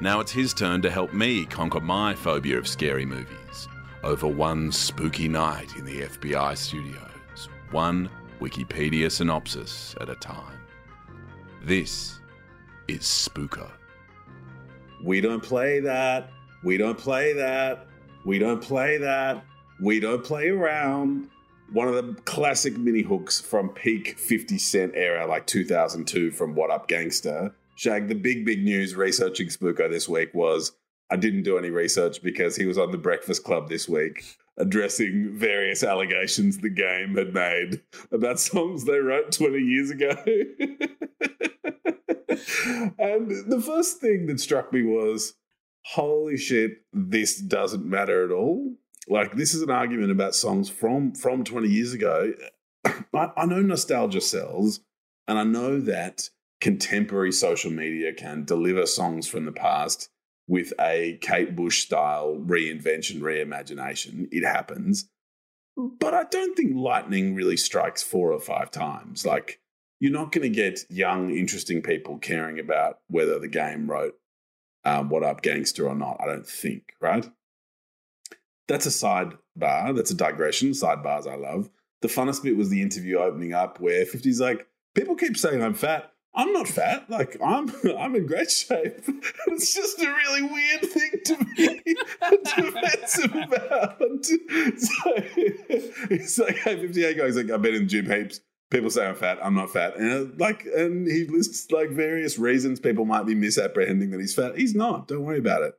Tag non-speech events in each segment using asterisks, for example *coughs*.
Now it's his turn to help me conquer my phobia of scary movies over one spooky night in the FBI studios, one Wikipedia synopsis at a time. This is Spooko. We don't play that. We don't play that. We don't play that. We don't play around. One of the classic mini hooks from peak 50 Cent era, like 2002 from What Up Gangster. Shag, the big, big news researching Spooko this week was I didn't do any research because he was on the Breakfast Club this week addressing various allegations the game had made about songs they wrote 20 years ago. *laughs* and the first thing that struck me was holy shit, this doesn't matter at all. Like this is an argument about songs from from 20 years ago. I, I know nostalgia sells, and I know that contemporary social media can deliver songs from the past with a Kate Bush style reinvention, reimagination. It happens. But I don't think lightning really strikes four or five times. Like, you're not going to get young, interesting people caring about whether the game wrote um, What Up Gangster or not. I don't think, right? That's a sidebar. That's a digression. Sidebars I love. The funnest bit was the interview opening up where 50's like, people keep saying I'm fat. I'm not fat. Like I'm, *laughs* I'm in great shape. *laughs* it's just a really weird thing to be defensive *laughs* about. So he's like, hey, 58 guys, like, I've been in the gym heaps. People say I'm fat. I'm not fat. And uh, like, and he lists like various reasons people might be misapprehending that he's fat. He's not. Don't worry about it.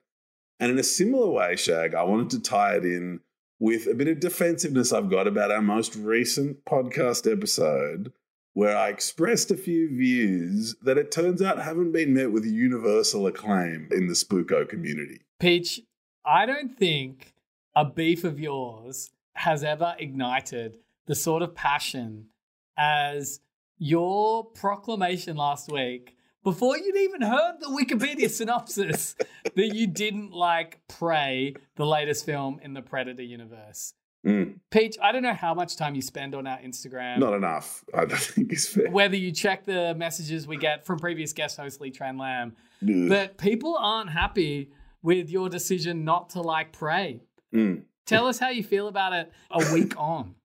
And in a similar way, Shag, I wanted to tie it in with a bit of defensiveness I've got about our most recent podcast episode, where I expressed a few views that it turns out haven't been met with universal acclaim in the Spooko community. Peach, I don't think a beef of yours has ever ignited the sort of passion as your proclamation last week before you'd even heard the Wikipedia synopsis that you didn't like Prey, the latest film in the Predator universe. Mm, Peach, I don't know how much time you spend on our Instagram. not enough, I don't think it's fair. Whether you check the messages we get from previous guest host Lee Tran Lam, Ugh. but people aren't happy with your decision not to like Prey. Mm. Tell us how you feel about it a week *laughs* on.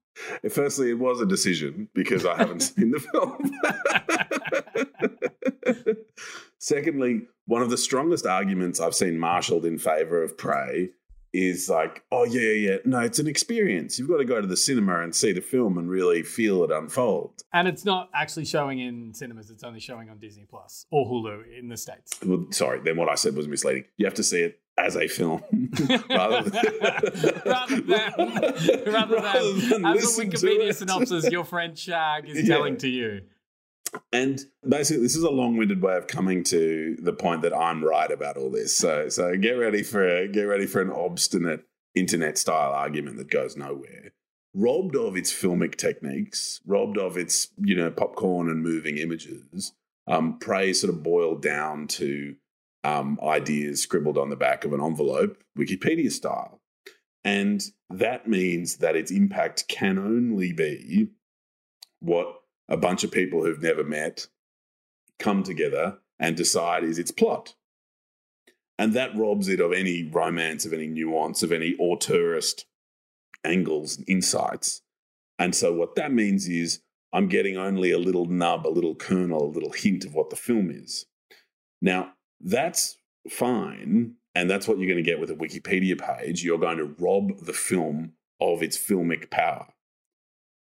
Firstly, it was a decision because I haven't seen the film. *laughs* Secondly, one of the strongest arguments I've seen marshaled in favor of Prey is like, oh, yeah, yeah, yeah. No, it's an experience. You've got to go to the cinema and see the film and really feel it unfold. And it's not actually showing in cinemas, it's only showing on Disney Plus or Hulu in the States. Well, sorry, then what I said was misleading. You have to see it as a film *laughs* rather than, *laughs* *laughs* rather than, rather than, as listen a to Wikipedia synopsis your friend Shag is Yeah. telling to you. And basically, this is a long-winded way of coming to the point that I'm right about all this. So, so get ready for get ready for an obstinate internet-style argument that goes nowhere. Robbed of its filmic techniques, robbed of its you know popcorn and moving images, um, Prey sort of boiled down to um, ideas scribbled on the back of an envelope, Wikipedia style, and that means that its impact can only be what a bunch of people who've never met come together and decide is its plot. And that robs it of any romance, of any nuance, of any auteurist angles and insights. And so what that means is I'm getting only a little nub, a little kernel, a little hint of what the film is. Now, that's fine. And that's what you're going to get with a Wikipedia page. You're going to rob the film of its filmic power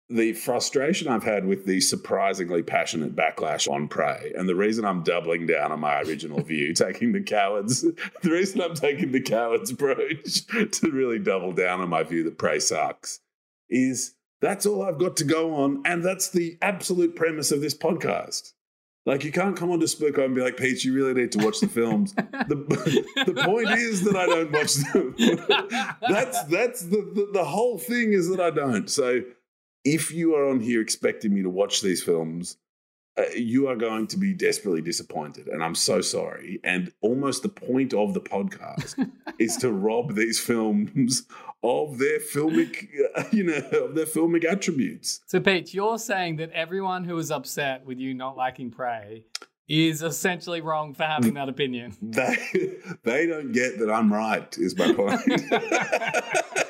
the frustration I've had with the surprisingly passionate backlash on Prey, and the reason I'm doubling down on my original view, *laughs* taking the cowards, *laughs* the reason I'm taking the cowards approach *laughs* to really double down on my view that Prey sucks, is that's all I've got to go on, and that's the absolute premise of this podcast. Like you can't come onto Spooko and be like, Pete, you really need to watch the films. the, the point is that I don't watch them. that's that's the, the the whole thing is that I don't. So if you are on here expecting me to watch these films, uh, you are going to be desperately disappointed, and I'm so sorry. And almost the point of the podcast is to *laughs* rob these films of their filmic, uh, you know, of their filmic attributes. So, Pete, you're saying that everyone who is upset with you not liking Prey is essentially wrong for having that opinion. *laughs* They they don't get that I'm right. Is my point. *laughs*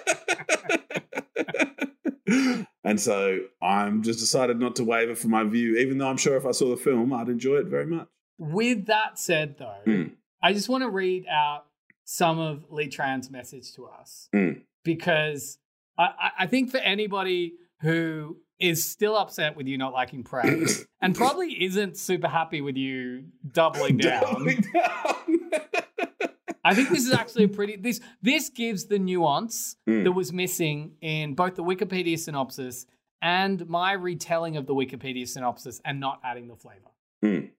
and so I'm just decided not to waver from my view, even though I'm sure if I saw the film, I'd enjoy it very much. With that said, though, Mm. I just want to read out some of Lee Tran's message to us Mm. because I, I- think for anybody who is still upset with you not liking Prey *coughs* and probably isn't super happy with you doubling down. Doubling down. *laughs* I think this is actually a pretty this this gives the nuance Mm. that was missing in both the Wikipedia synopsis and my retelling of the Wikipedia synopsis and not adding the flavor. Mm.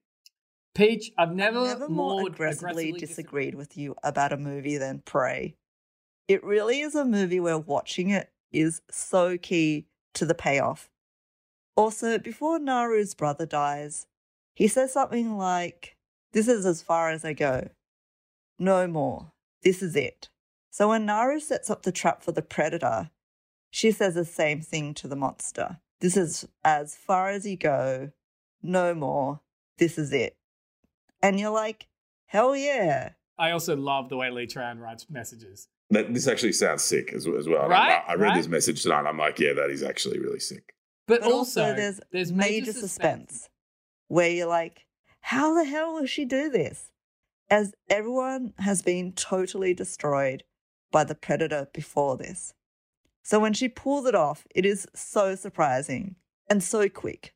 Peach, I've never, never more aggressively, disagreed with you about a movie than Prey. It really is a movie where watching it is so key to the payoff. Also, before Naru's brother dies, he says something like, This is as far as I go. No more. This is it. So when Naru sets up the trap for the predator, she says the same thing to the monster. This is as far as you go. No more. This is it. And you're like, hell yeah. I also love the way Lee Tran writes messages. That, this actually sounds sick as, as well. Right, I, I read right. this message tonight. I'm like, yeah, that is actually really sick. But, But also, also, there's, there's major, suspense. where you're like, how the hell will she do this? As everyone has been totally destroyed by the predator before this. So when she pulls it off, it is so surprising and so quick.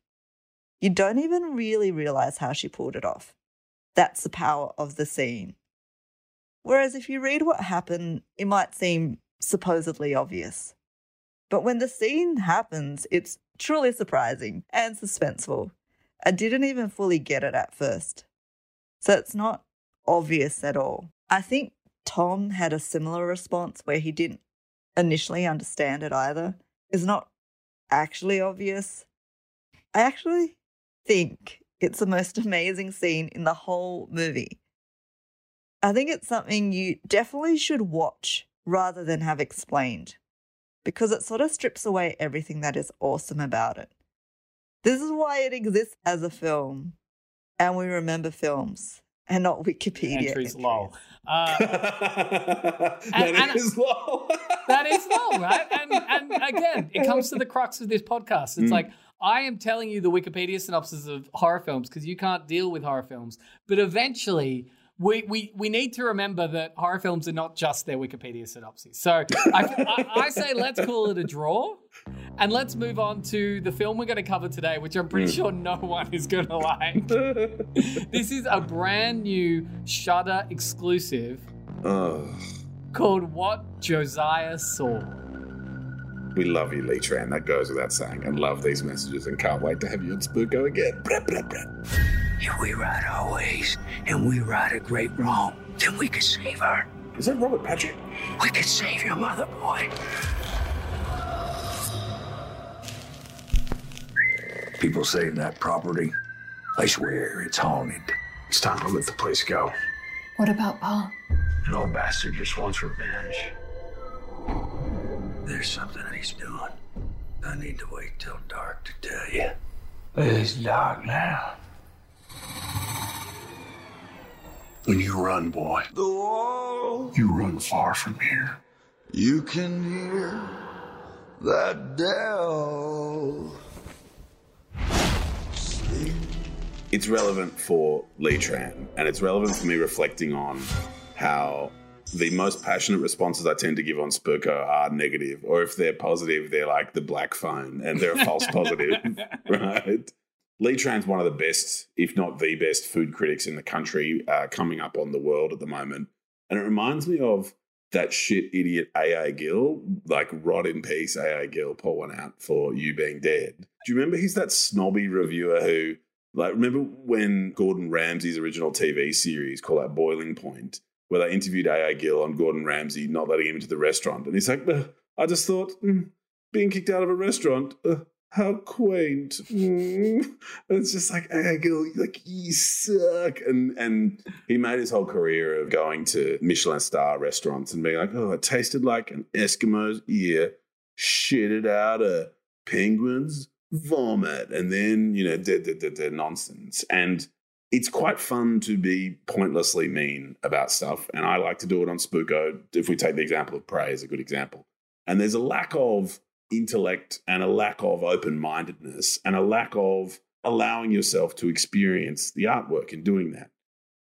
You don't even really realize how she pulled it off. That's the power of the scene. Whereas if you read what happened, it might seem supposedly obvious. But when the scene happens, it's truly surprising and suspenseful. I didn't even fully get it at first. So it's not obvious at all. I think Tom had a similar response where he didn't initially understand it either. It's not actually obvious. I actually think it's the most *laughs* amazing scene in the whole movie. I think it's something you definitely should watch rather than have explained because it sort of strips away everything that is awesome about it. This is why it exists as a film, and we remember films and not Wikipedia entries entries. lol. Uh, *laughs* that and- is low. *laughs* that is lol, right? And and again, it comes to the crux of this podcast. It's Mm. like I am telling you the Wikipedia synopsis of horror films because you can't deal with horror films. But eventually, we, we, we need to remember that horror films are not just their Wikipedia synopses. So I, I, I say let's call it a draw. And let's move on to the film we're going to cover today, which I'm pretty Mm. sure no one is going *laughs* to like. this is a brand new Shudder exclusive oh, called What Josiah Saw. we love you, Lee Tran. That goes without saying. And love these messages and can't wait to have you on Spooko again. Blah, blah, blah. If we right our ways and we right a great wrong, then we could save her. Is that Robert Patrick? We could save your mother, boy. People save that property. I swear it's haunted. It's time to let the place go. What about Paul? An old bastard just wants revenge. There's something he's doing. I need to wait till dark to tell you. It's dark now. When you run, boy, you run far from here. You can hear that bell. It's relevant for Lee Tran, and it's relevant for me reflecting on how the most passionate responses I tend to give on Spooko are negative, or if they're positive, they're like the black phone and they're a false positive, *laughs* right? Lee Tran's one of the best, if not the best, food critics in the country uh, coming up on the world at the moment. And it reminds me of that shit idiot AA Gill, like rot in peace, AA Gill, pull one out for you being dead. Do you remember he's that snobby reviewer who Like, remember when Gordon Ramsay's original TV series called out Boiling Point, where they interviewed A.A. Gill on Gordon Ramsay not letting him into the restaurant? And he's like, "Uh, I just thought, mm, being kicked out of a restaurant, uh, how quaint. Mm. *laughs* It's just like, A.A. Gill, like, you suck. And, and he made his whole career of going to Michelin star restaurants and being like, oh, it tasted like an Eskimo's ear shitted out of penguin's vomit and then you know the, the, the nonsense. And it's quite fun to be pointlessly mean about stuff and i like to do it on spooko if we take the example of prey as a good example. And there's a lack of intellect and a lack of open-mindedness and a lack of allowing yourself to experience the artwork in doing that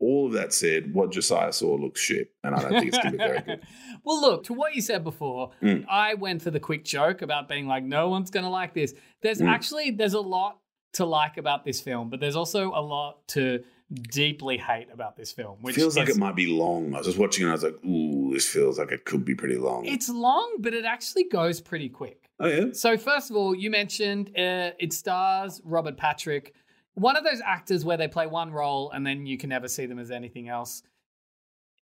all of that said, what Josiah saw looks shit, and I don't think it's going to be very good. *laughs* well, look, to what you said before, Mm. I went for the quick joke about being like, no one's going to like this. There's Mm. actually there's a lot to like about this film, but there's also a lot to deeply hate about this film. Which feels like it might be long. I was just watching and I was like, ooh, this feels like it could be pretty long. It's long, but it actually goes pretty quick. oh, yeah? So first of all, you mentioned uh, it stars Robert Patrick, one of those actors where they play one role and then you can never see them as anything else.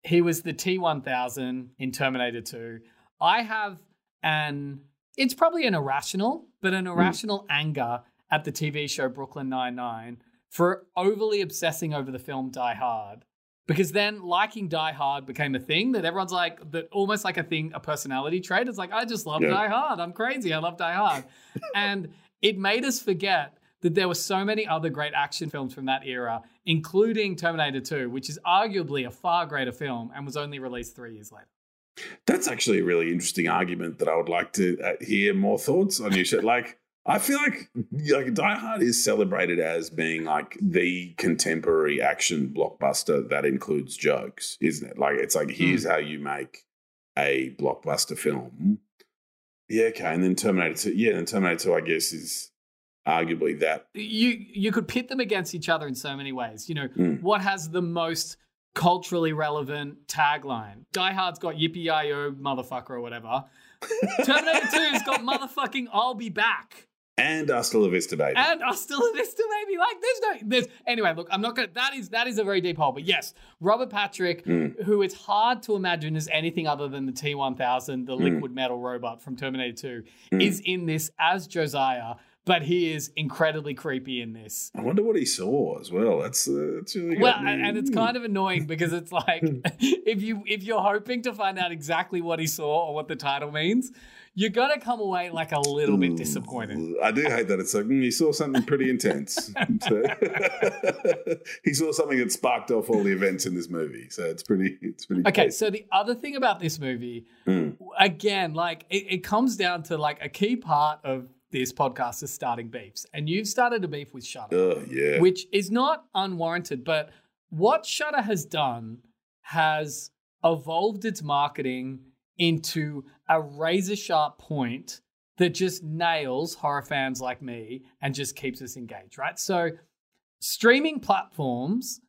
He was the T1000 in Terminator 2. I have an it's probably an irrational, but an hmm. irrational anger at the TV show Brooklyn Nine-Nine for overly obsessing over the film Die Hard. Because then liking Die Hard became a thing that everyone's like, that almost like a thing, a personality trait. It's like, I just love Yeah. Die Hard. I'm crazy. I love Die Hard. *laughs* and it made us forget that there were so many other great action films from that era, including Terminator 2, which is arguably a far greater film and was only released three years later. That's actually a really interesting argument that I would like to uh, hear more thoughts on. You should like. I feel like like Die Hard is celebrated as being like the contemporary action blockbuster that includes jokes, isn't it? Like it's like here's how you make a blockbuster film. Yeah, okay, and then Terminator Two. Yeah, and Terminator Two, I guess, is arguably that. you you could pit them against each other in so many ways. You know, Mm. what has the most culturally relevant tagline? Die Hard's got yippee yi yo motherfucker or whatever. *laughs* Terminator 2's got motherfucking I'll be back. And Hasta La Vista, baby. And I still Vista, baby. Like, there's no, there's anyway. Look, I'm not gonna. That is that is a very deep hole. But yes, Robert Patrick, Mm. who it's hard to imagine as anything other than the T1000, the Mm. liquid metal robot from Terminator 2, Mm. is in this as Josiah. But he is incredibly creepy in this. I wonder what he saw as well. That's uh, that's really Well, me- and it's kind of annoying because it's *laughs* like *laughs* if you if you're hoping to find out exactly what he saw or what the title means, you're gonna come away like a little bit disappointed. I do hate that it's like mm, he saw something pretty intense. *laughs* So- he saw something that sparked off all the events in this movie. So it's pretty. It's pretty. Okay, cool. so the other thing about this movie, Mm. again, like it, it comes down to like a key part of this podcast is starting beefs, and you've started a beef with Shudder, Ugh, yeah. which is not unwarranted. But what Shudder has done has evolved its marketing into a razor sharp point that just nails horror fans like me and just keeps us engaged, right? So, streaming platforms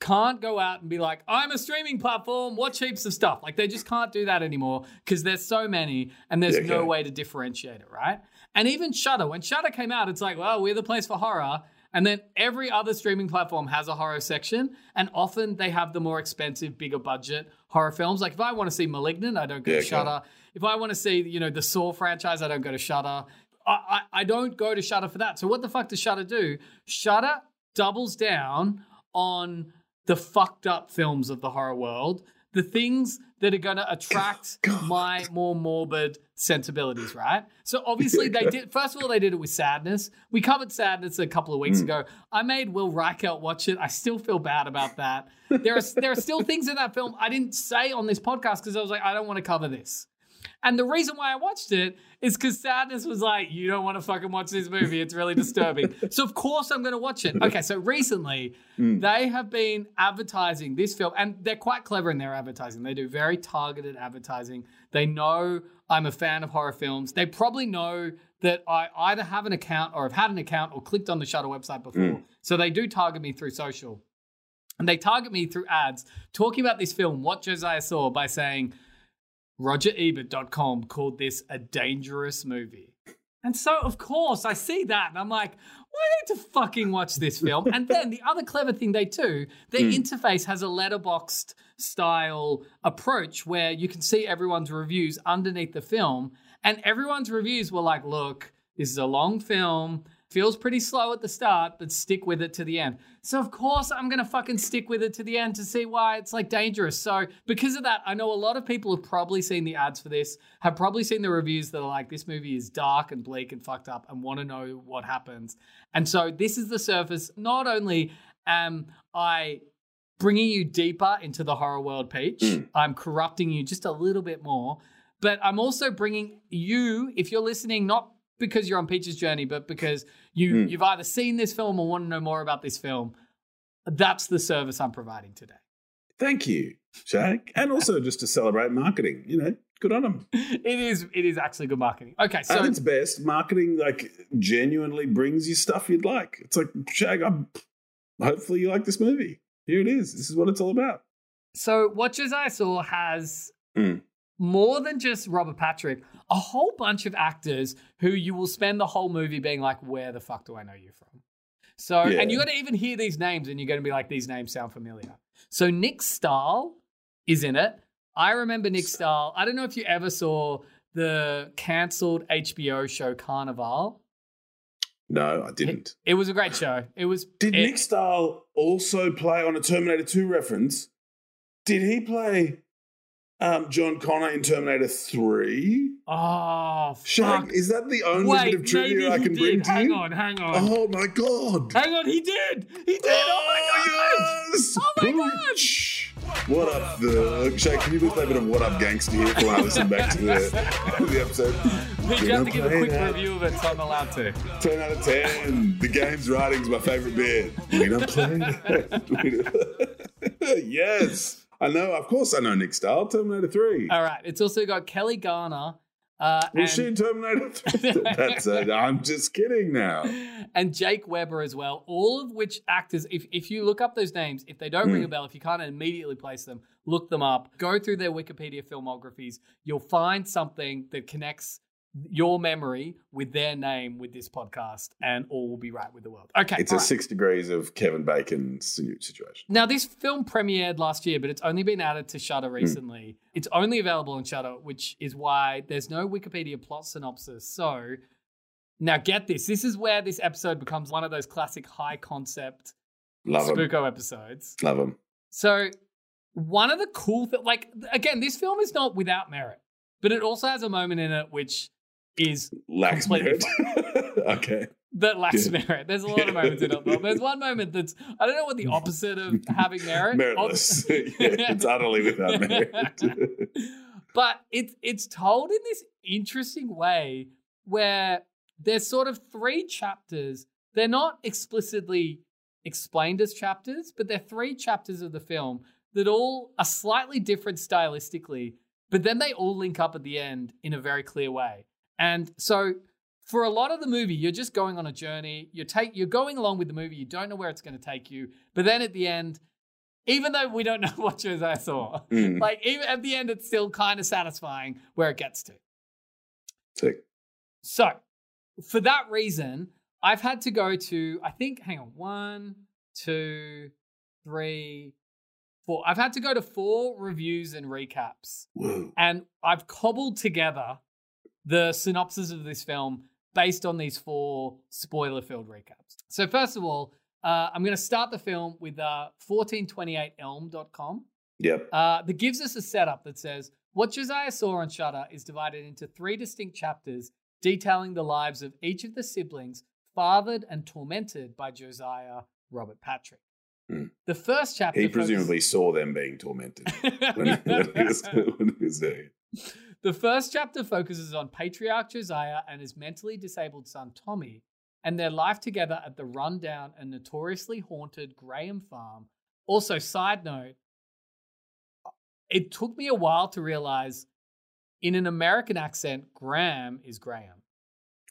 can't go out and be like, I'm a streaming platform, watch heaps of stuff. Like, they just can't do that anymore because there's so many and there's Yeah, no way to differentiate it, right? And even Shudder, when Shudder came out, it's like, well, we're the place for horror. And then every other streaming platform has a horror section, and often they have the more expensive, bigger budget horror films. Like if I want to see *Malignant*, I don't go Yeah, to. Shudder. If I want to see, you know, the Saw franchise, I don't go to Shudder. I, I, I don't go to Shudder for that. So what the fuck does Shudder do? Shudder doubles down on the fucked up films of the horror world, the things that are going to attract *coughs* my more morbid sensibilities, right? So *laughs* obviously they did. First of all, they did it with Sadness. We covered Sadness a couple of weeks mm. ago. I made Will Reichelt watch it. I still feel bad about that. There are there are still *laughs* things in that film I didn't say on this podcast because I was like, I don't want to cover this. And the reason why I watched it is because Sadness was like, you don't want to fucking watch this movie. It's really disturbing. *laughs* so, of course, I'm going to watch it. Okay, so recently, mm. they have been advertising this film, and they're quite clever in their advertising. They do very targeted advertising. They know I'm a fan of horror films. They probably know that I either have an account or have had an account or clicked on the Shudder website before. So, they do target me through social. And they target me through ads talking about this film, what Josiah saw, by saying, RogerEbert.com called this a dangerous movie. And so, of course, I see that and I'm like, "Why do I need to fucking watch this film. And then the other clever thing they do, their Hmm. interface has a Letterboxd style approach where you can see everyone's reviews underneath the film. And everyone's reviews were like, look, this is a long film. Feels pretty slow at the start, but stick with it to the end. So of course I'm gonna fucking stick with it to the end to see why it's like dangerous. So because of that, I know a lot of people have probably seen the ads for this, have probably seen the reviews that are like this movie is dark and bleak and fucked up and want to know what happens. And so this is the surface. Not only am I bringing you deeper into the horror world, Peach, Mm. I'm corrupting you just a little bit more, but I'm also bringing you, if you're listening, not because you're on Peach's journey, but because you Mm. you've either seen this film or want to know more about this film. That's the service I'm providing today. Thank you, Shag. And also *laughs* just to celebrate marketing, you know, good on them. It is it is actually good marketing. Okay, so At its best, marketing like genuinely brings you stuff you'd like. It's like, Shag, I'm, hopefully you like this movie. Here it is. This is what it's all about. So what I Saw has Mm. more than just Robert Patrick, a whole bunch of actors who you will spend the whole movie being like, where the fuck do I know you from? So, and you're going to even hear these names and you're going to be like, these names sound familiar. So Nick Stahl is in it. I remember Nick Stahl. I don't know if you ever saw the cancelled HBO show Carnivàle. No, I didn't. It was a great show. It was. Did it- Nick Stahl also play on a Terminator 2 reference? Did he play um, John Connor in Terminator 3? Oh, fuck. is that the only Wait, bit of trivia I can did. bring to Hang you? Hang on, hang on. Oh my god! Hang on, he did. He did. Oh, my god. yes! Oh my god. Pooch! What up, the Shay? Can you please play a bit of "What Up, Gangster" here while I listen back to the, *laughs* the episode? Pete, you have to give a quick that. review of it, so I'm allowed to. Ten out of ten. The game's writing's my favorite bit. We don't play that. *laughs* *laughs* Yes, I know. Of course, I know Nick Stahl. Terminator Three. All right. It's also got Kelli Garner. Uh, Was and, she in Terminator *laughs* 3? That's it. I'm just kidding now. and Jake Weber as well. All of which actors, if, if you look up those names, if they don't ring Hmm. a bell, if you can't immediately place them, look them up. Go through their Wikipedia filmographies. You'll find something that connects your memory with their name with this podcast, and all will be right with the world. Okay. It's a right. six degrees of Kevin Bacon situation. Now, this film premiered last year, but it's only been added to Shudder Hmm. recently. It's only available on Shudder, which is why there's no Wikipedia plot synopsis. So, now get this. This is where this episode becomes one of those classic high concept Love. Spooko episodes. Love them. So, one of the cool things, like, again, this film is not without merit, but it also has a moment in it which is Lacks merit. *laughs* okay. that lacks Yeah. merit. There's a lot of *laughs* moments in it. though. There's one moment that's, I don't know what the opposite of *laughs* having merit. Meritless. yeah, it's utterly without merit. but it's it's told in this interesting way where there's sort of three chapters. They're not explicitly explained as chapters, but they're three chapters of the film that all are slightly different stylistically, but then they all link up at the end in a very clear way. And so for a lot of the movie, you're just going on a journey. You're take you're going along with the movie. You don't know where it's going to take you. But then at the end, even though we don't *laughs* know what Josiah saw, Mm, like even at the end, it's still kind of satisfying where it gets to. sick. So, for that reason, I've had to go to, I think, hang on, one, two, three, four. I've had to go to four reviews and recaps. Whoa. And I've cobbled together the synopsis of this film based on these four spoiler filled recaps. So, first of all, uh, I'm going to start the film with uh, 1428elm.com Yep. uh, that gives us a setup that says what Josiah saw on Shudder is divided into three distinct chapters detailing the lives of each of the siblings fathered and tormented by Josiah Robert Patrick. Hmm. The first chapter He presumably saw them being tormented when, *laughs* when, he was, when he was doing it. The first chapter focuses on patriarch Josiah and his mentally disabled son Tommy and their life together at the rundown and notoriously haunted Graham farm. Also, side note, it took me a while to realize in an American accent, Graham is Graham.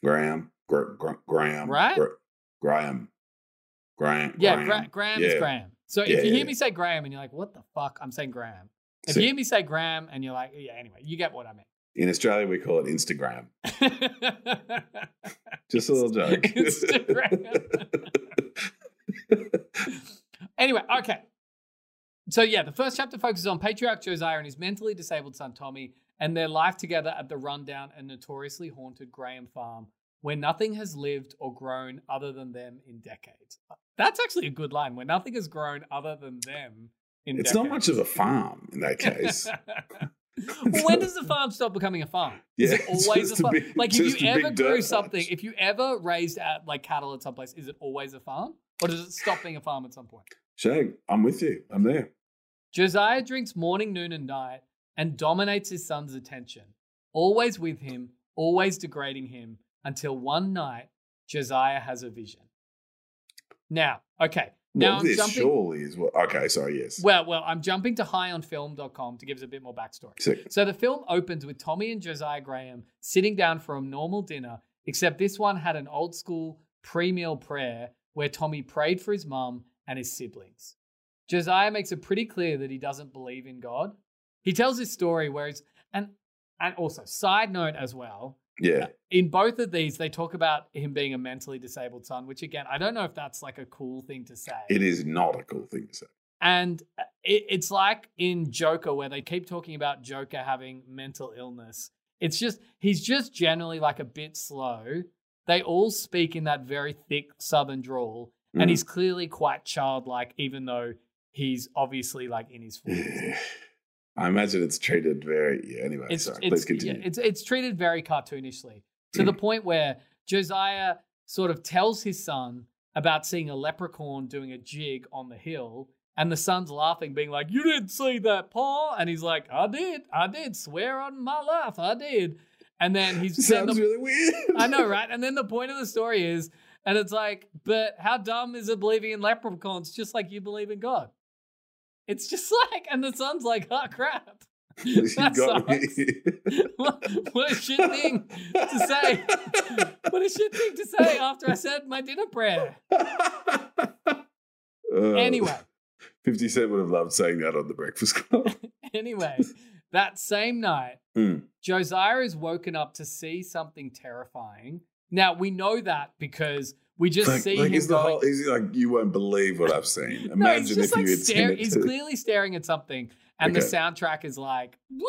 Graham. Gra- Gra- Graham. Right? Gra- Graham. Graham. Yeah, Graham. Gra- Graham Yeah. is Graham. So Yeah, if you hear yeah. me say Graham and you're like, what the fuck? I'm saying Graham. If See. you hear me say Graham and you're like, yeah, anyway, you get what I mean. In Australia, we call it Instagram. *laughs* Just a little joke. *laughs* *laughs* anyway, okay. So yeah, the first chapter focuses on patriarch Josiah and his mentally disabled son Tommy and their life together at the rundown and notoriously haunted Graham farm, where nothing has lived or grown other than them in decades. That's actually a good line. Where nothing has grown other than them it's decades. not much of a farm in that case. well, *laughs* *laughs* when does the farm stop becoming a farm? Yeah, is it *laughs* always a farm? big- like, if you ever grew patch. something, if you ever raised at, like cattle at some place, is it always a farm, or does it stop being a farm at some point? Shag, I'm with you. I'm there. Josiah drinks morning, noon, and night and dominates his son's attention, always with him, always degrading him, until one night Josiah has a vision. Now, okay, now well, this jumping. surely is what. Okay, sorry. Yes. Well, well, I'm jumping to highonfilm.com to give us a bit more backstory. Sick. So the film opens with Tommy and Josiah Graham sitting down for a normal dinner, except this one had an old school pre meal prayer where Tommy prayed for his mum and his siblings. Josiah makes it pretty clear that he doesn't believe in God. He tells his story where he's, and, and also, side note as well, Yeah. in both of these, they talk about him being a mentally disabled son, which again, I don't know if that's like a cool thing to say. It is not a cool thing to say. And uh, it, it's like in Joker, where they keep talking about Joker having mental illness. It's just, he's just generally like a bit slow. They all speak in that very thick Southern drawl, and Mm. he's clearly quite childlike, even though he's obviously like in his 40s. I imagine it's treated very. Yeah. Anyway, It's, sorry. it's, Please continue. yeah, it's, it's treated very cartoonishly to the mm. point where Josiah sort of tells his son about seeing a leprechaun doing a jig on the hill. And the son's laughing, being like, You didn't see that, Paul. And he's like, I did. I did. Swear on my life. I did. And then he's Sounds the- really weird. I know, right? And then the point of the story is, and it's like, but how dumb is it believing in leprechauns just like you believe in God? It's just *laughs* like, and the son's like, oh crap. *laughs* That sucks. *laughs* what, what a shit thing to say. What a shit thing to say after I said my dinner prayer. Uh, Anyway, 50 Cent would have loved saying that on The Breakfast Club. anyway, that same night, Mm. Josiah is woken up to see something terrifying. Now we know that because we just like, see like, him going. whole, is he like, you won't believe what I've seen. *laughs* Imagine no, he's if like you had seen stare- it. he's clearly staring at something, and the soundtrack is like, woo!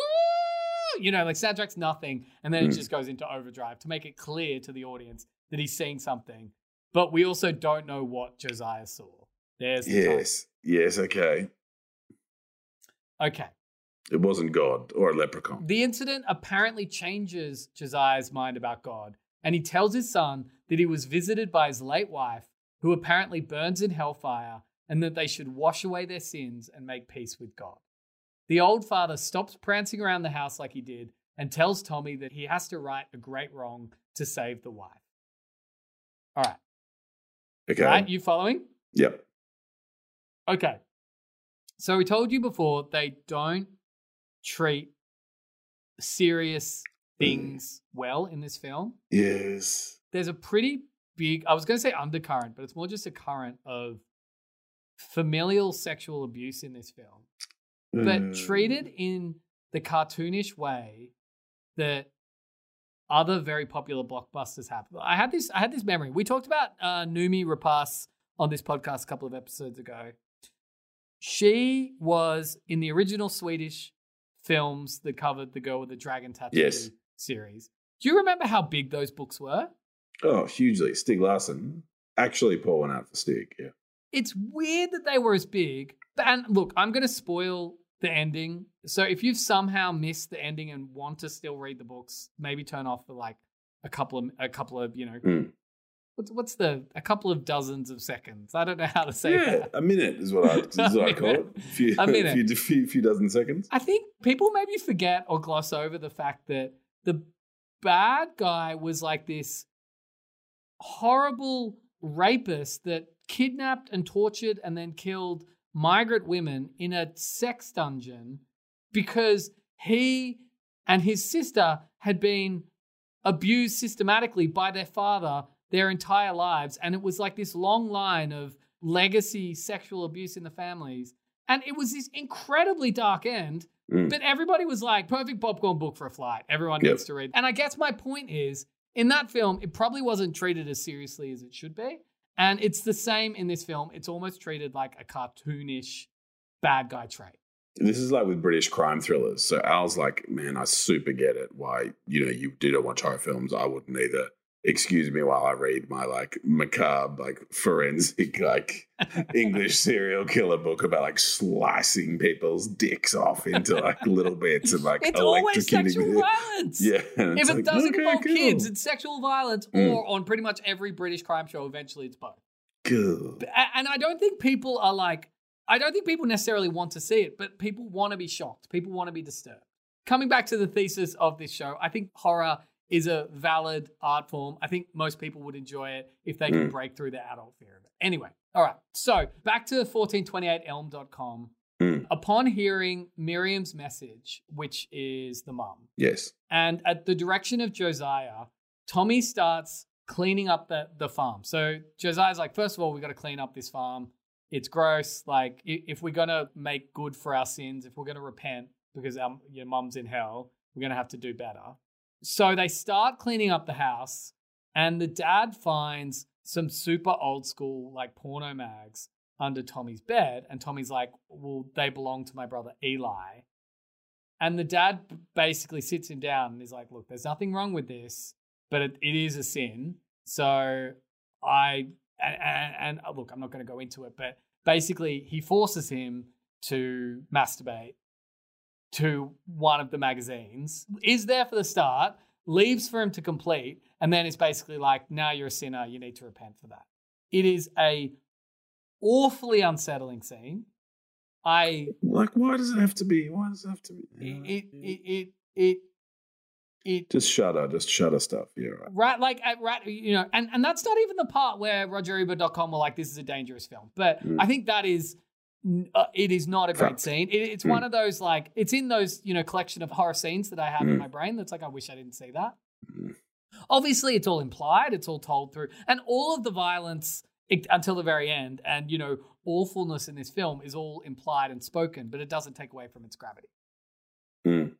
You know, like soundtrack's nothing, and then it Mm. just goes into overdrive to make it clear to the audience that he's seeing something. But we also don't know what Josiah saw. There's the time. Yes. Yes. Okay. Okay. It wasn't God or a leprechaun. The incident apparently changes Josiah's mind about God, and he tells his son that he was visited by his late wife, who apparently burns in hellfire, and that they should wash away their sins and make peace with God. The old father stops prancing around the house like he did and tells Tommy that he has to right a great wrong to save the wife. All right. Okay. Right? You following? Yep. Okay. So we told you before they don't treat serious hmm. things well in this film. Yes. There's a pretty big, I was going to say undercurrent, but it's more just a current of familial sexual abuse in this film, but Mm. treated in the cartoonish way that other very popular blockbusters have. I had this I had this memory. We talked about uh, Noomi Rapace on this podcast a couple of episodes ago. She was in the original Swedish films that covered the girl with the dragon tattoo Yes. series. Do you remember how big those books were? Oh, hugely. Stieg Larsson actually one out for Stig. Yeah. It's weird that they were as big. But- And look, I'm going to spoil the ending. So if you've somehow missed the ending and want to still read the books, maybe turn off for like a couple of a couple of you know Mm. what's what's the a couple of dozens of seconds. I don't know how to say Yeah, that. a minute is what I, *laughs* is what I call it. A few, A *laughs* minute. few, *laughs* few, few dozen seconds. I think people maybe forget or gloss over the fact that the bad guy was like this horrible rapist that kidnapped and tortured and then killed migrant women in a sex dungeon because he and his sister had been abused systematically by their father their entire lives. And it was like this long line of legacy sexual abuse in the families. And it was this incredibly dark end Mm. But everybody was like, perfect popcorn book for a flight. Everyone Yep. needs to read. And I guess my point is, in that film, it probably wasn't treated as seriously as it should be. And it's the same in this film. It's almost treated like a cartoonish bad guy trait. This is like with British crime thrillers. So Al's like, man, I super get it. Why you know you do not watch horror films. I wouldn't either. Excuse me while I read my like macabre, like forensic, like *laughs* English serial killer book about like slicing people's dicks off into like little bits and like It's always sexual them. violence. Yeah, If it like, doesn't okay, involve cool. kids, it's sexual violence, Mm. or on pretty much every British crime show, eventually it's both. Good. A- And I don't think people are like, I don't think people necessarily want to see it, but people want to be shocked. People want to be disturbed. Coming back to the thesis of this show, I think horror is a valid art form. I think most people would enjoy it if they can Mm. break through the adult fear of it. Anyway, all right. So back to 1428elm.com. Mm. Upon hearing Miriam's message, which is the mum, Yes. and at the direction of Josiah, Tommy starts cleaning up the, the farm. So Josiah's like, first of all, we got to clean up this farm. It's gross. Like, if we're going to make good for our sins, if we're going to repent because our, your mum's in hell, we're going to have to do better. So they start cleaning up the house, and the dad finds some super old school, like porno mags under Tommy's bed. And Tommy's like, well, they belong to my brother Eli. And the dad basically sits him down and is like, look, there's nothing wrong with this, but it, it is a sin. So I, and, and, and uh, look, I'm not going to go into it, but basically he forces him to masturbate to one of the magazines, is there for the start, leaves for him to complete, and then it's basically like, now you're a sinner, you need to repent for that. It is a awfully unsettling scene. I Like, why does it have to be? Why does it have to be? it it it it it, Just Shudder, just Shudder stuff. Yeah, right. right like at right you know and and that's not even the part where rogerebert.com were like this is a dangerous film but Mm. i think that is uh, it is not a great scene it, it's Mm. one of those like it's in those you know collection of horror scenes that i have in Mm. my brain that's like i wish i didn't see that Mm. obviously it's all implied it's all told through and all of the violence it, until the very end and you know awfulness in this film is all implied and spoken but it doesn't take away from its gravity Mm.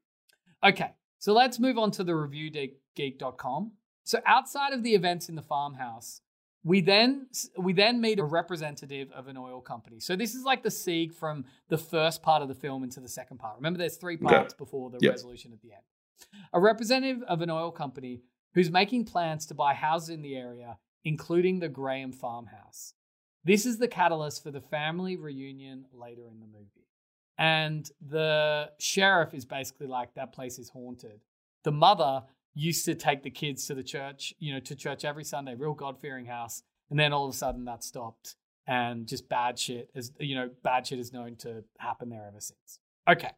Okay, so let's move on to the reviewgeek.com. So outside of the events in the farmhouse, we then we then meet a representative of an oil company. So this is like the sieg from the first part of the film into the second part. Remember, there's three Okay. parts before the Yep. resolution at the end. A representative of an oil company who's making plans to buy houses in the area, including the Graham farmhouse. This is the catalyst for the family reunion later in the movie. And the sheriff is basically like, that place is haunted. The mother used to take the kids to the church, you know, to church every Sunday, real God fearing house. And then all of a sudden that stopped and just bad shit is, you know, bad shit is known to happen there ever since. Okay.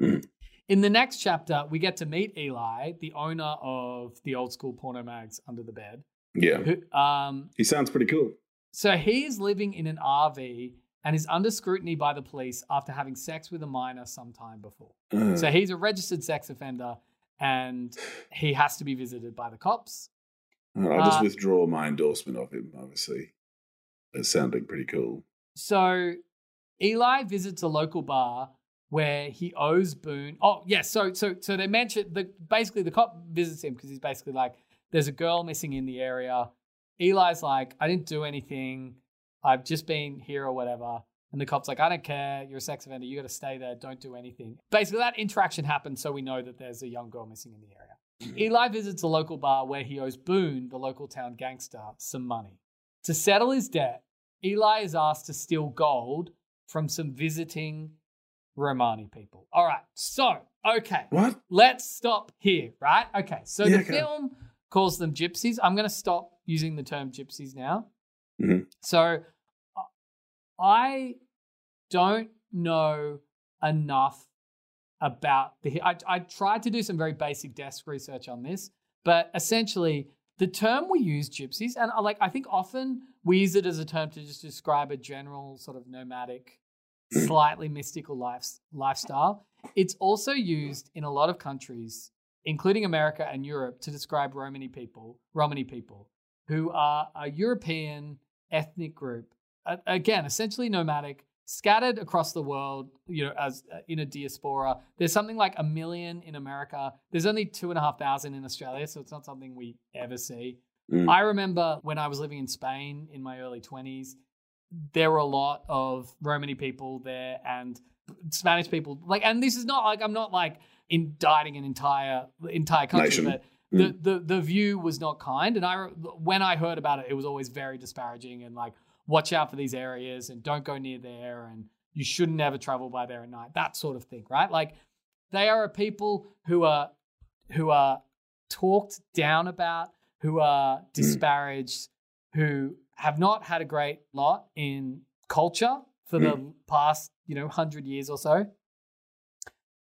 Mm. *clears throat* In the next chapter, we get to meet Eli, the owner of the old school porno mags under the bed. Yeah. Who, um, He sounds pretty cool. so he is living in an RV and is under scrutiny by the police after having sex with a minor sometime before. Uh, So he's a registered sex offender and he has to be visited by the cops. I'll just uh, withdraw my endorsement of him, obviously. It's sounding pretty cool. So Eli visits a local bar where he owes Boone. Oh, yes. so so so they mention the basically the cop visits him because he's basically like, there's a girl missing in the area. Eli's like, I didn't do anything. I've just been here or whatever. And the cop's like, I don't care. You're a sex offender. You got to stay there. Don't do anything. Basically, that interaction happens so we know that there's a young girl missing in the area. Eli visits a local bar where he owes Boone, the local town gangster, some money. To settle his debt, Eli is asked to steal gold from some visiting Romani people. All right, so, okay, What? let's stop here, right? Okay, so Yeah, the okay. film calls them gypsies. I'm going to stop using the term gypsies now. Mhm. So I don't know enough about the. I, I tried to do some very basic desk research on this, but essentially, the term we use, gypsies, and I like I think often we use it as a term to just describe a general sort of nomadic, *clears throat* slightly mystical life, lifestyle. It's also used in a lot of countries, including America and Europe, to describe Romani people, Romani people, who are a European ethnic group. Again, essentially nomadic, scattered across the world, you know, as uh, in a diaspora. There's something like a million in America. There's only two and a half thousand in Australia, so it's not something we ever see. Mm. I remember when I was living in Spain in my early 20s, there were a lot of Romani people there and Spanish people. Like, and this is not like I'm not like indicting an entire entire country, Nation. but the, the the view was not kind. And I when I heard about it, it was always very disparaging and like watch out for these areas and don't go near there and you shouldn't ever travel by there at night. That sort of thing, right? Like they are a people who are who are talked down about, who are mm. disparaged, who have not had a great lot in culture for the mm. past, you know, hundred years or so.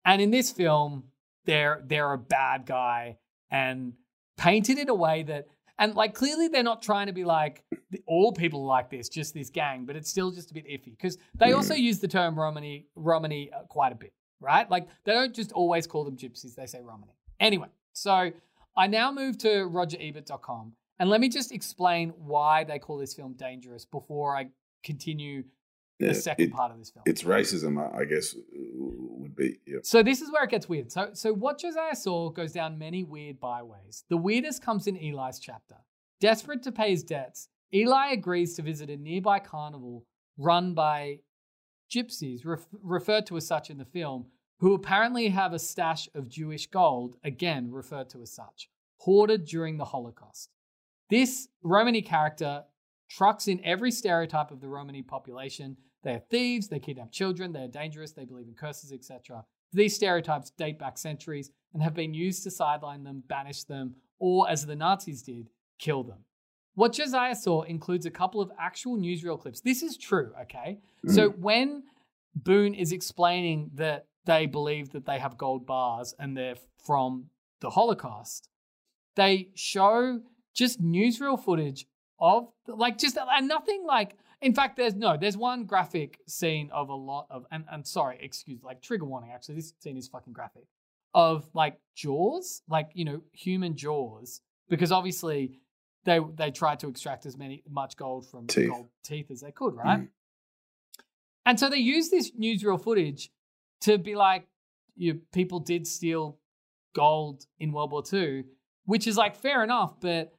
And in this film, they're they're a bad guy and painted in a way that and like clearly they're not trying to be like all people like this, just this gang, but it's still just a bit iffy because they also use the term Romany Romani uh, quite a bit, right? Like they don't just always call them gypsies; they say Romany. Anyway, so I now move to RogerEbert.com and let me just explain why they call this film dangerous before I continue the Yeah, second it- part of this film. It's racism, I- guess, uh, would be. Yeah. So this is where it gets weird. So so what Josiah saw goes down many weird byways. The weirdest comes in Eli's chapter. Desperate to pay his debts, Eli agrees to visit a nearby carnival run by gypsies, ref- referred to as such in the film, who apparently have a stash of Jewish gold, again referred to as such, hoarded during the Holocaust. This Romani character trucks in every stereotype of the Romani population. They are thieves, they kidnap children, they are dangerous, they believe in curses, etc. These stereotypes date back centuries and have been used to sideline them, banish them, or as the Nazis did, kill them. What Josiah saw includes a couple of actual newsreel clips. This is true, okay? So mm. when Boone is explaining that they believe that they have gold bars and they're from the Holocaust, they show just newsreel footage of like just and nothing like in fact there's no there's one graphic scene of a lot of and, and sorry excuse like trigger warning actually. This scene is fucking graphic. Of like jaws like you know human jaws because obviously they they tried to extract as many much gold from Teeth. gold teeth as they could right? Mm. And so they use this newsreel footage to be like you people did steal gold in world war ii which is like fair enough but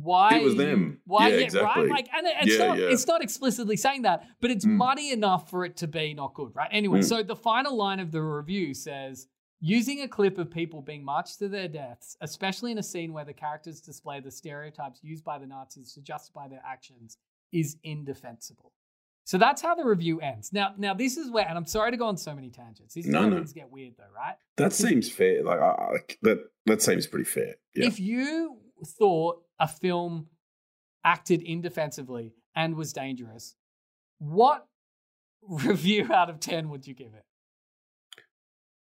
why It was them. why Yeah, yeah, exactly. right like and it- it's Yeah, not yeah. it's not explicitly saying that but it's Mm. muddy enough for it to be not good right anyway Mm. so the final line of the review says using a clip of people being marched to their deaths especially in a scene where the characters display the stereotypes used by the nazis to justify their actions is indefensible so that's how the review ends now now this is where and i'm sorry to go on so many tangents this is No, no. things get weird though right That seems fair. Like, I, that that seems pretty fair. Yeah. If you thought a film acted indefensively and was dangerous, what *laughs* review out of 10 would you give it?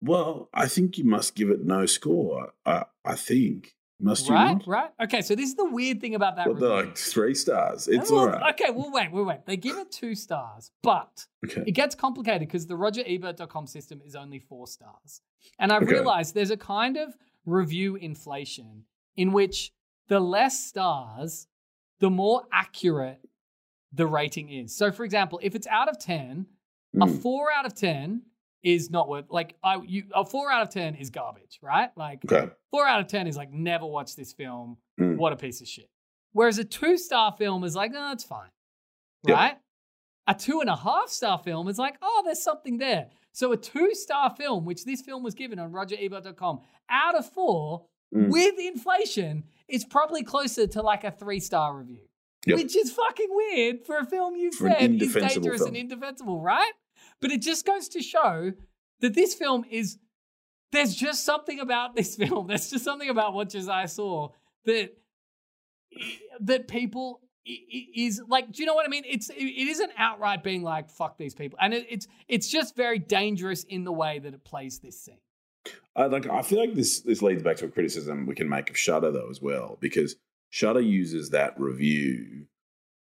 well, I think you must give it no score. I, I think. Must you right? not? Right? Okay, so this is the weird thing about that Well, review. like three stars. It's Well, all right. Okay, well, wait, wait, wait. They give it two stars, but Okay. it gets complicated because the RogerEbert.com system is only four stars. And I've Okay. realized there's a kind of review inflation in which the less stars, the more accurate the rating is. So, for example, if it's out of 10, a Mm. four out of 10 is not worth, like, I, you, a four out of 10 is garbage, right? Like, Okay. four out of 10 is like, never watch this film. Mm. What a piece of shit. Whereas a two star film is like, oh, it's fine. Yep. Right? A two and a half star film is like, oh, there's something there. So a two star film, which this film was given on RogerEbert.com, out of four Mm. with inflation, it's probably closer to like a three star review. Yep. Which is fucking weird for a film you For said is dangerous and indefensible, right? But it just goes to show that this film is there's just something about this *laughs* film. There's just something about what Josiah saw that that people is like. Do you know what I mean? It's it it isn't outright being like fuck these people, and it, it's it's just very dangerous in the way that it plays this scene. I like. I feel like this this leads back to a criticism we can make of Shudder though as well, because Shudder uses that review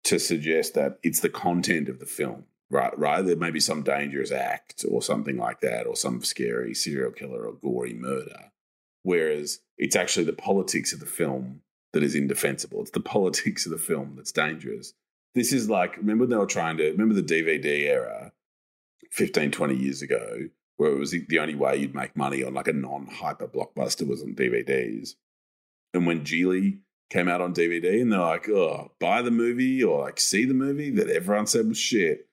to suggest that it's the content of the film, right? Right? There may be some dangerous act or something like that, or some scary serial killer or gory murder, whereas it's actually the politics of the film that is indefensible. It's the *laughs* politics of the film that's dangerous, this is like remember they were trying to remember the DVD era 15, 20 years ago, where it was the, only way you'd make money on like a non-hyper blockbuster was on DVDs. And when Gigli came out on DVD and they're like, oh, buy the movie or like see the movie that everyone said was shit.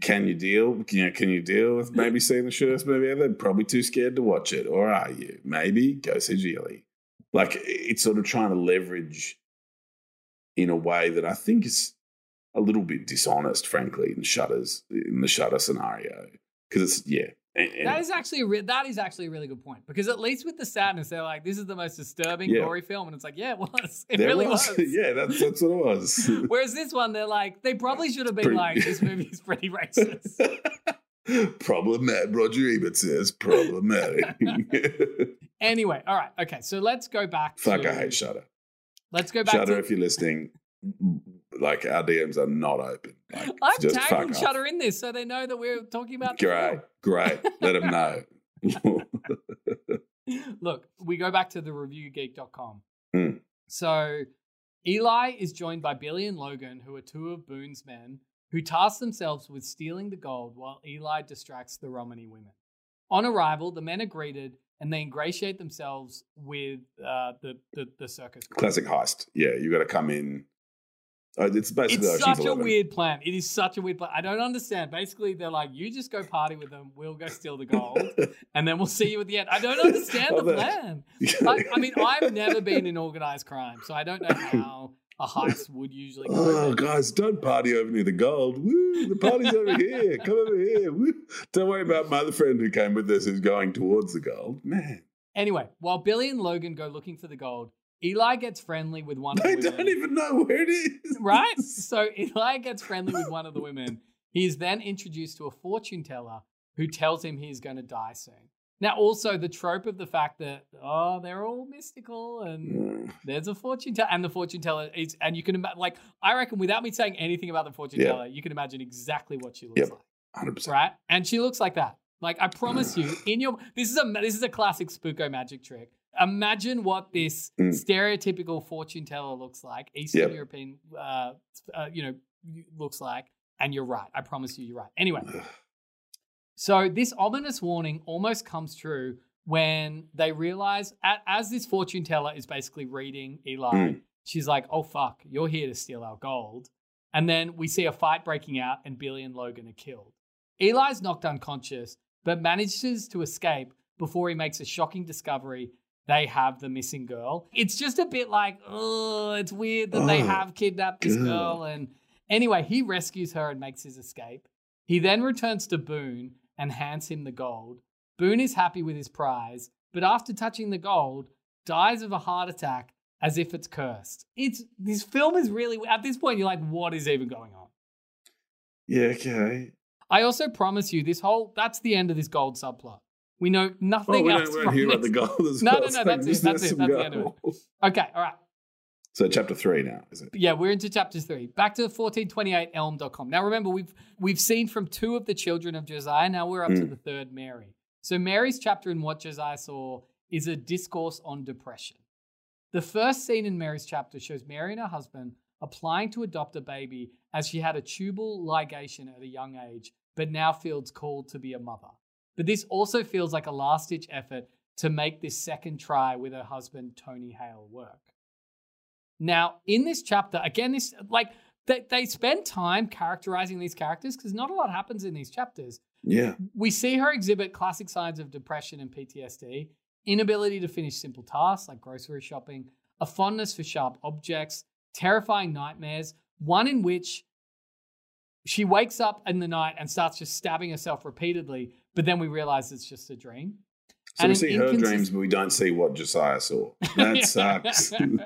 Can you deal? Can you, can you deal with maybe seeing the shittiest movie ever? Probably too scared to watch it. Or are you? Maybe go see Gigli. Like it's sort of trying to leverage in a way that I think is a little bit dishonest, frankly, in Shudder's in the Shudder scenario because it's yeah. And, and That is actually a re- that is actually a really good point because at least with the sadness, they're like, "This is the most disturbing, Yeah. gory film," and it's like, "Yeah, it was. *laughs* It there really *laughs* was." yeah, that's that's what it was. *laughs* Whereas this one, they're like, they probably should have been Pretty- like, "This movie is pretty racist." problematic. Roger Ebert says problematic. anyway, all right, okay, so let's go back. Fuck, to, I hate Shudder. Let's go back Shudder, to. if you're listening, like our DMs are not open. Like, *laughs* I've tagged fuck off. In this so they know that we're talking about. Great, great. Let them know. *laughs* Look, we go back to the reviewgeek.com. Hmm. So Eli is joined by Billy and Logan, who are two of Boone's men, who task themselves with stealing the gold while Eli distracts the Romany women. On arrival, the men are greeted and they ingratiate themselves with uh, the, the the circus. Classic heist. Yeah, you got to come in. Oh, it's basically It's such a weird plan. It is such a weird plan. I don't understand. Basically, they're like, you just go party with them, we'll go steal the gold, *laughs* and then we'll see you at the end. I don't understand the plan. *laughs* I, I mean, I've never been in organized crime, so I don't know how a heist would usually go. Oh, guys, don't party over near the gold. Woo, the party's over *laughs* here. Come over here. Woo. Don't worry about my other friend who came with us who's going towards the gold. Man, Anyway, while Billy and Logan go looking for the gold, Eli gets friendly with one of the women. They don't even know where it is. right? *laughs* So Eli gets friendly with one of the women. He is then introduced to a fortune teller who tells him he's going to die soon. Now, also the trope of the fact that oh, they're all mystical and Mm, there's a fortune teller, and the fortune teller is, and you can imagine, like, I reckon, without me saying anything about the fortune Yeah. teller, you can imagine exactly what she looks Yep. like, 100%. right? And she looks like that. Like, I *clears throat* promise you, in your this is a this is a classic Spooko magic trick. Imagine what this Mm. stereotypical fortune teller looks like, Eastern Yep. European, uh, uh, you know, looks like, and you're right. I promise you, you're right. Anyway, so this ominous warning almost comes true when they realize, as this fortune teller is basically reading Eli, Mm. she's like, "Oh fuck, you're here to steal our gold," and then we see a fight breaking out, and Billy and Logan are killed. Eli's knocked unconscious, but manages to escape before he makes a shocking discovery. They have the missing girl. It's just a bit like, oh, it's weird that they Oh, have kidnapped this God. girl. And anyway, he rescues her and makes his escape. He then returns to Boone and hands him the gold. Boone is happy with his prize, but after touching the gold, dies of a heart attack as if it's cursed. It's this film is really at this point you're like, what is even going on? Yeah, okay. I also promise you, this whole that's the end of this gold subplot. We know nothing we else. don't, we don't hear about the gold as No, well. no, no, So that's it, that's it, that's the end of it. Okay, all right. So chapter three now, is it? Yeah, we're into chapter three. Back to 1428elm.com. Now remember, we've we've seen from two of the children of Josiah. Now we're up to Mm. the third Mary. So Mary's chapter in what Josiah saw is a discourse on depression. The first scene in Mary's chapter shows Mary and her husband applying to adopt a baby as she had a tubal ligation at a young age, but now feels called to be a mother. But this also feels like a last ditch effort to make this second try with her husband, Tony Hale, work. Now, in this chapter, again, this like they, they spend time characterizing these characters because not a lot happens in these chapters. Yeah. We see her exhibit classic signs of depression and PTSD, inability to finish simple tasks like grocery shopping, a fondness for sharp objects, terrifying nightmares, one in which she wakes up in the night and starts just stabbing herself repeatedly, but then we realize it's just a dream. So And we see her inconsist- dreams, but we don't see what Josiah saw. That *laughs* sucks. *laughs* and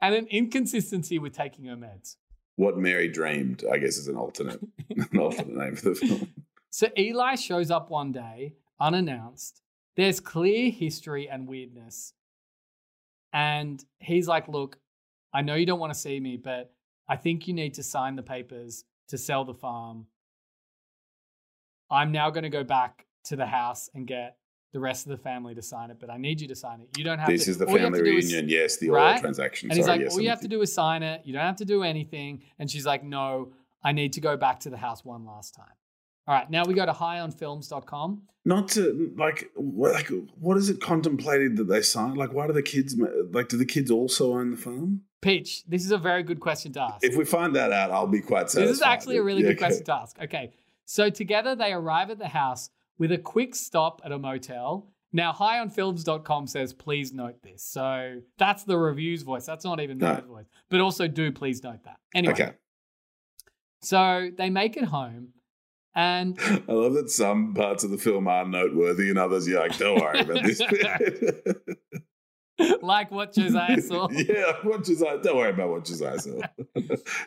an inconsistency with taking her meds. what Mary dreamed, I guess, is an alternate, *laughs* an alternate name for the film. So Eli shows up one day, unannounced. There's clear history and weirdness. And he's like, Look, I know you don't want to see me, but I think you need to sign the papers to sell the farm. I'm now going to go back to the house and get the rest of the family to sign it, but I need you to sign it. You don't have This to. is the all you have family do is- reunion. yes, the right? oil transaction. and he's Sorry, like, yes, all you have to do is sign it. You don't have to do anything. And she's like, no, I need to go back to the house one last time. All right, now we go to highonfilms.com. Not to like, what, like, what is it contemplated that they sign? Like, why do the kids like? Do the kids also own the farm? Peach, this is a very good question to ask. If we find that out, I'll be quite satisfied. This is actually a really Yeah, good okay. question to ask. Okay. So together they arrive at the house with a quick stop at a motel. Now, highonfilms.com says, please note this. So that's the review's voice. That's not even No. my voice. But also do please note that. Anyway, Okay. so they make it home and *laughs* I love that some parts of the film are noteworthy and others you're like, don't worry about this. *laughs* *laughs* *laughs* like what Josiah *laughs* saw. yeah, what Josiah, don't worry about what Josiah saw.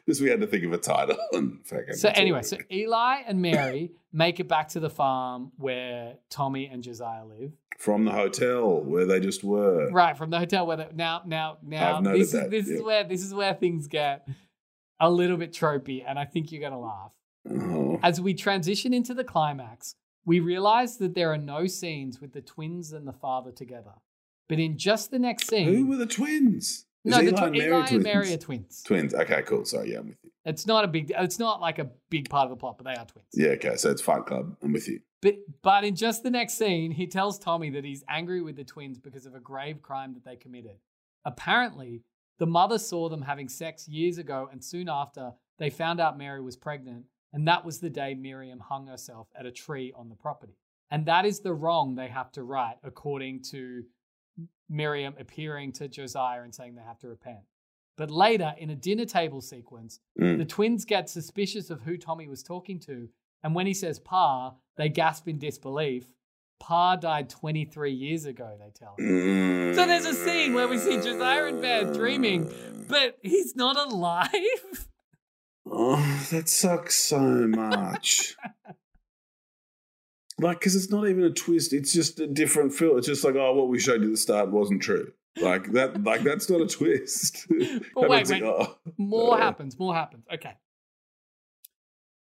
Just *laughs* we had to think of a title and fucking. So anyway, so. Eli and Mary make it back to the farm where Tommy and Josiah live. from the hotel where they just were. Right from the hotel where they, now now now this is this is where this is where things get a little bit tropey, and I think you're gonna laugh. Oh. As we transition into the climax, we realize that there are no scenes with the twins and the father together. But in just the next scene, Who were the twins? Is no, the Eli tw- and Mary Eli and twins? Mary are twins. Twins. Okay, cool. Sorry, yeah, I'm with you. It's not a big. It's not like a big part of the plot, but they are twins. Yeah, okay. So it's Fight Club. I'm with you. But but in just the next scene, he tells Tommy that he's angry with the twins because of a grave crime that they committed. Apparently, the mother saw them having sex years ago, and soon after, they found out Mary was pregnant, and that was the day Miriam hung herself at a tree on the property. And that is the wrong they have to right, according to Miriam appearing to Josiah and saying they have to repent. But later, in a dinner table sequence, Mm. the twins get suspicious of who Tommy was talking to. And when he says Pa, they gasp in disbelief. Pa died 23 years ago, they tell him. So there's a scene where we see Josiah in bed dreaming, but he's not alive. Oh, that sucks so much. *laughs* like, because it's not even a twist; it's just a different feel. It's just like, oh, what we showed you at the start wasn't true. Like that. Like that's not a twist. *laughs* But wait, It's like, oh. More happens, more happens. Okay.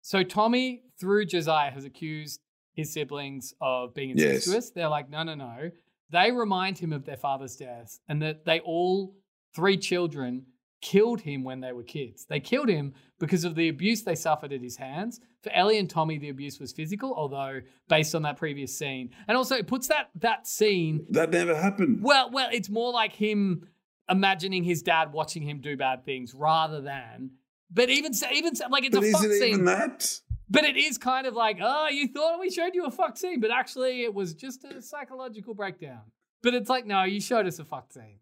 So Tommy, through Josiah, has accused his siblings of being Yes. incestuous. They're like, no, no, no. They remind him of their father's death and that they all, three children, killed him when they were kids. They killed him because of the abuse they suffered at his hands. For Ellie and Tommy, the abuse was physical, although based on that previous scene. And also it puts that that scene That never happened. well, well, it's more like him imagining his dad watching him do bad things rather than. But even so, even like it's but a fuck it scene. that? But it is kind of like, oh, you thought we showed you a fuck scene, but actually it was just a psychological breakdown. But it's like, no, you showed us a fuck scene.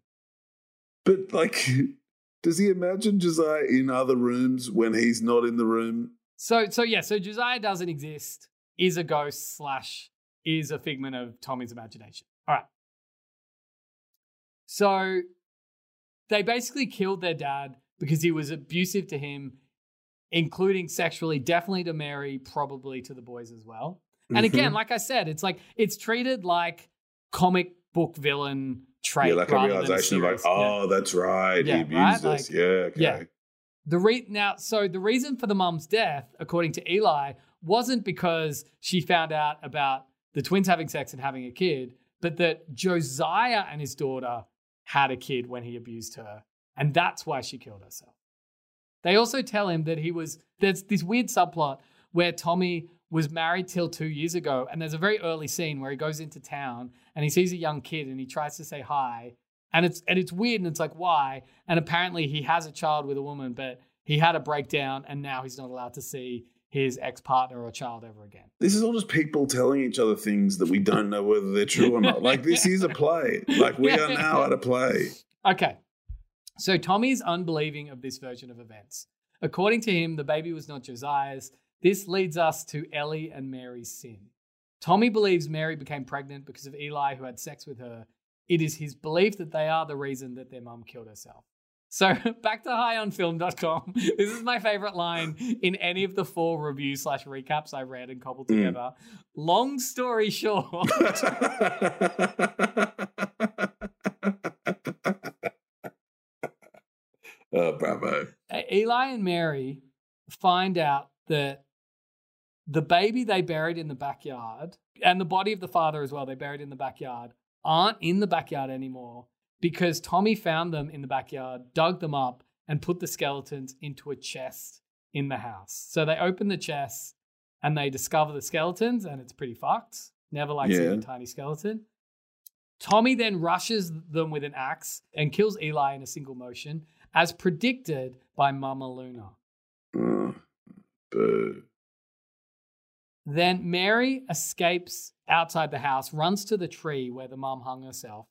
But like, does he imagine Josiah in other rooms when he's not in the room? So, so yeah, so Josiah doesn't exist, is a ghost slash is a figment of Tommy's imagination. All right. So they basically killed their dad because he was abusive to him, including sexually, definitely to Mary, probably to the boys as well. And again, Mhm. like I said, it's like it's treated like comic book villain trait. yeah, like a realization of like, serious- yeah. oh, that's right. Yeah, he abused right? us. Like, yeah, okay. yeah. The re- now, so the reason for the mum's death, according to Eli, wasn't because she found out about the twins having sex and having a kid, but that Josiah and his daughter had a kid when he abused her, and that's why she killed herself. They also tell him that he was there's this weird subplot where Tommy was married till two years ago, and there's a very early scene where he goes into town and he sees a young kid and he tries to say hi, and it's and it's weird and it's like why? And apparently he has a child with a woman, but he had a breakdown and now he's not allowed to see his ex partner or child ever again. This is all just people telling each other things that we don't know whether they're true or not. Like this is a play. Like we are now at a play. Okay. So Tommy's unbelieving of this version of events. According to him, the baby was not Josiah's. This leads us to Ellie and Mary's sin. Tommy believes Mary became pregnant because of Eli, who had sex with her. It is his belief that they are the reason that their mum killed herself. So *laughs* back to highonfilm.com. *laughs* This is my favorite line in any of the four reviews slash recaps I read and cobbled Mm. together. Long story short. *laughs* oh, bravo. Eli and Mary find out that the baby they buried in the backyard and the body of the father as well, they buried in the backyard, aren't in the backyard anymore because Tommy found them in the backyard, dug them up, and put the skeletons into a chest in the house. So they open the chest and they discover the skeletons, and it's pretty fucked. Never like seeing a tiny skeleton. Tommy then rushes them with an axe and kills Eli in a single motion, as predicted by Mama Luna. Mm, Boo. Then Mary escapes outside the house, runs to the tree where the mum hung herself.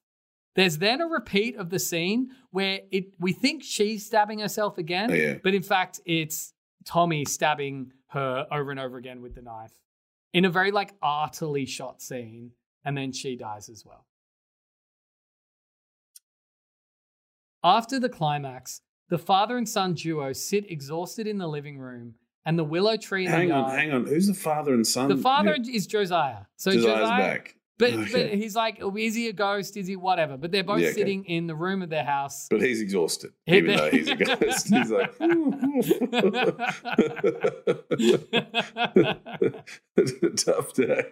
There's then a repeat of the scene where it we think she's stabbing herself again, Oh, yeah. but in fact it's Tommy stabbing her over and over again with the knife in a very like artily shot scene, and then she dies as well. After the climax, the father and son duo sit exhausted in the living room, and the willow tree in the Hang yard. on, hang on. Who's the father and son? The father Yeah. is Josiah. So Josiah's Josiah, back. but, Okay. but he's like, is he a ghost? Is he whatever? But they're both Yeah, okay. sitting in the room of their house. But he's exhausted, even though he's a *laughs* ghost. He's like, *laughs* *laughs* tough day.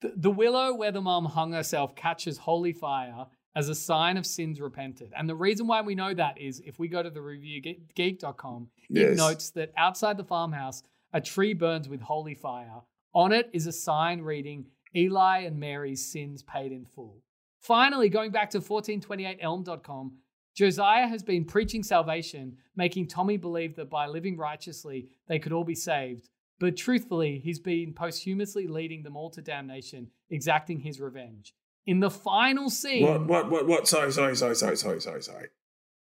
The, the willow where the mom hung herself catches holy fire as a sign of sins repented. And the reason why we know that is if we go to the reviewgeek.com, it Yes. notes that outside the farmhouse, a tree burns with holy fire. On it is a sign reading Eli and Mary's sins paid in full. Finally, going back to 1428elm.com, Josiah has been preaching salvation, making Tommy believe that by living righteously, they could all be saved. But truthfully, he's been posthumously leading them all to damnation, exacting his revenge. In the final scene, What, what, what, what? Sorry, sorry, sorry, sorry, sorry, sorry, sorry.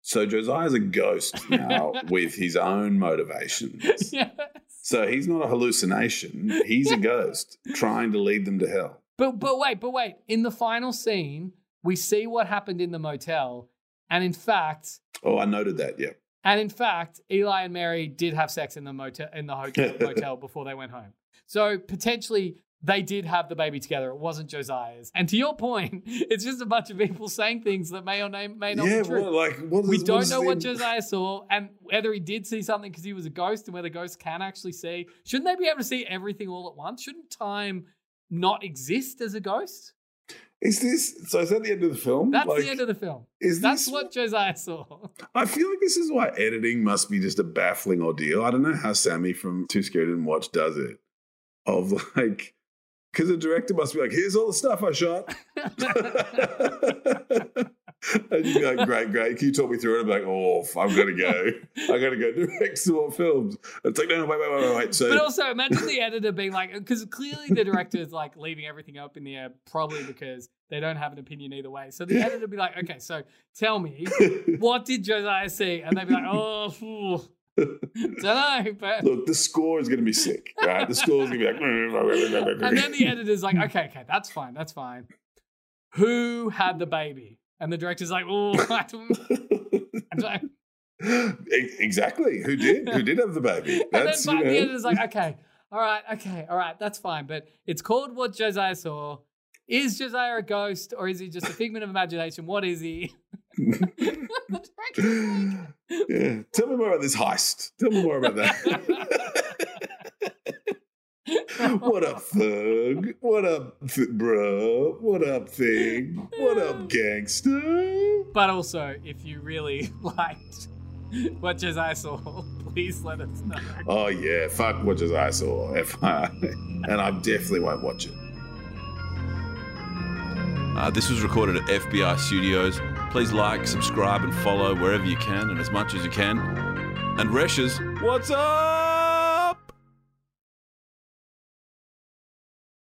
So Josiah's a ghost now *laughs* with his own motivations. *laughs* Yes. So he's not a hallucination. He's a ghost trying to lead them to hell. But but wait, but wait. In the final scene, we see what happened in the motel, and in fact, Oh, I noted that. Yeah. and in fact, Eli and Mary did have sex in the motel in the hotel *laughs* motel before they went home. So potentially they did have the baby together. It wasn't Josiah's. And to your point, *laughs* it's just a bunch of people saying things that may or may, not yeah. be true. What, like, we don't know what Josiah saw, and whether he did see something because he was a ghost, and whether ghosts can actually see. Shouldn't they be able to see everything all at once? Shouldn't time not exist as a ghost? Is this? So is that the end of the film? That's Like, the end of the film. Is That's this what Josiah saw. *laughs* I feel like this is why editing must be just a baffling ordeal. I don't know how Sammy from Too Scared and Watch does it. Of like, because the director must be like, here's all the stuff I shot. *laughs* and you'd be like, great, great. Can you talk me through it? I'm like, oh, got to go. I got to go *laughs* direct some more films. It's like, no, no, wait, wait, wait, wait, wait. So, But also, imagine the editor being like, because clearly the director is like leaving everything up in the air, probably because they don't have an opinion either way. So the editor would be like, okay, so tell me, *laughs* what did Josiah see? And they'd be like, oh, phew, *laughs* don't know, but. look, the score is going to be sick, right? The score is going to be like, *laughs* And then the editor's like, okay, okay, that's fine, that's fine. Who had the baby? And the director's like, oh, I don't, I don't. Exactly. Who did? Who did have the baby? *laughs* And then That's fi- you the editor's like, okay, all right, okay, all right, that's fine. But it's called What Josiah Saw. Is Josiah a ghost or is he just a figment of imagination? What is he? The director's like, yeah. Tell me more about this heist. Tell me more about that. *laughs* what up, thug? What up, th- bro? What up, thing? What up, gangster? But also, if you really *laughs* liked what I saw, please let us know. Oh yeah, fuck what just I saw, FYI. and I definitely won't watch it. Uh, this was recorded at FBI Studios. Please like, subscribe, and follow wherever you can and as much as you can. And Reshes, what's up?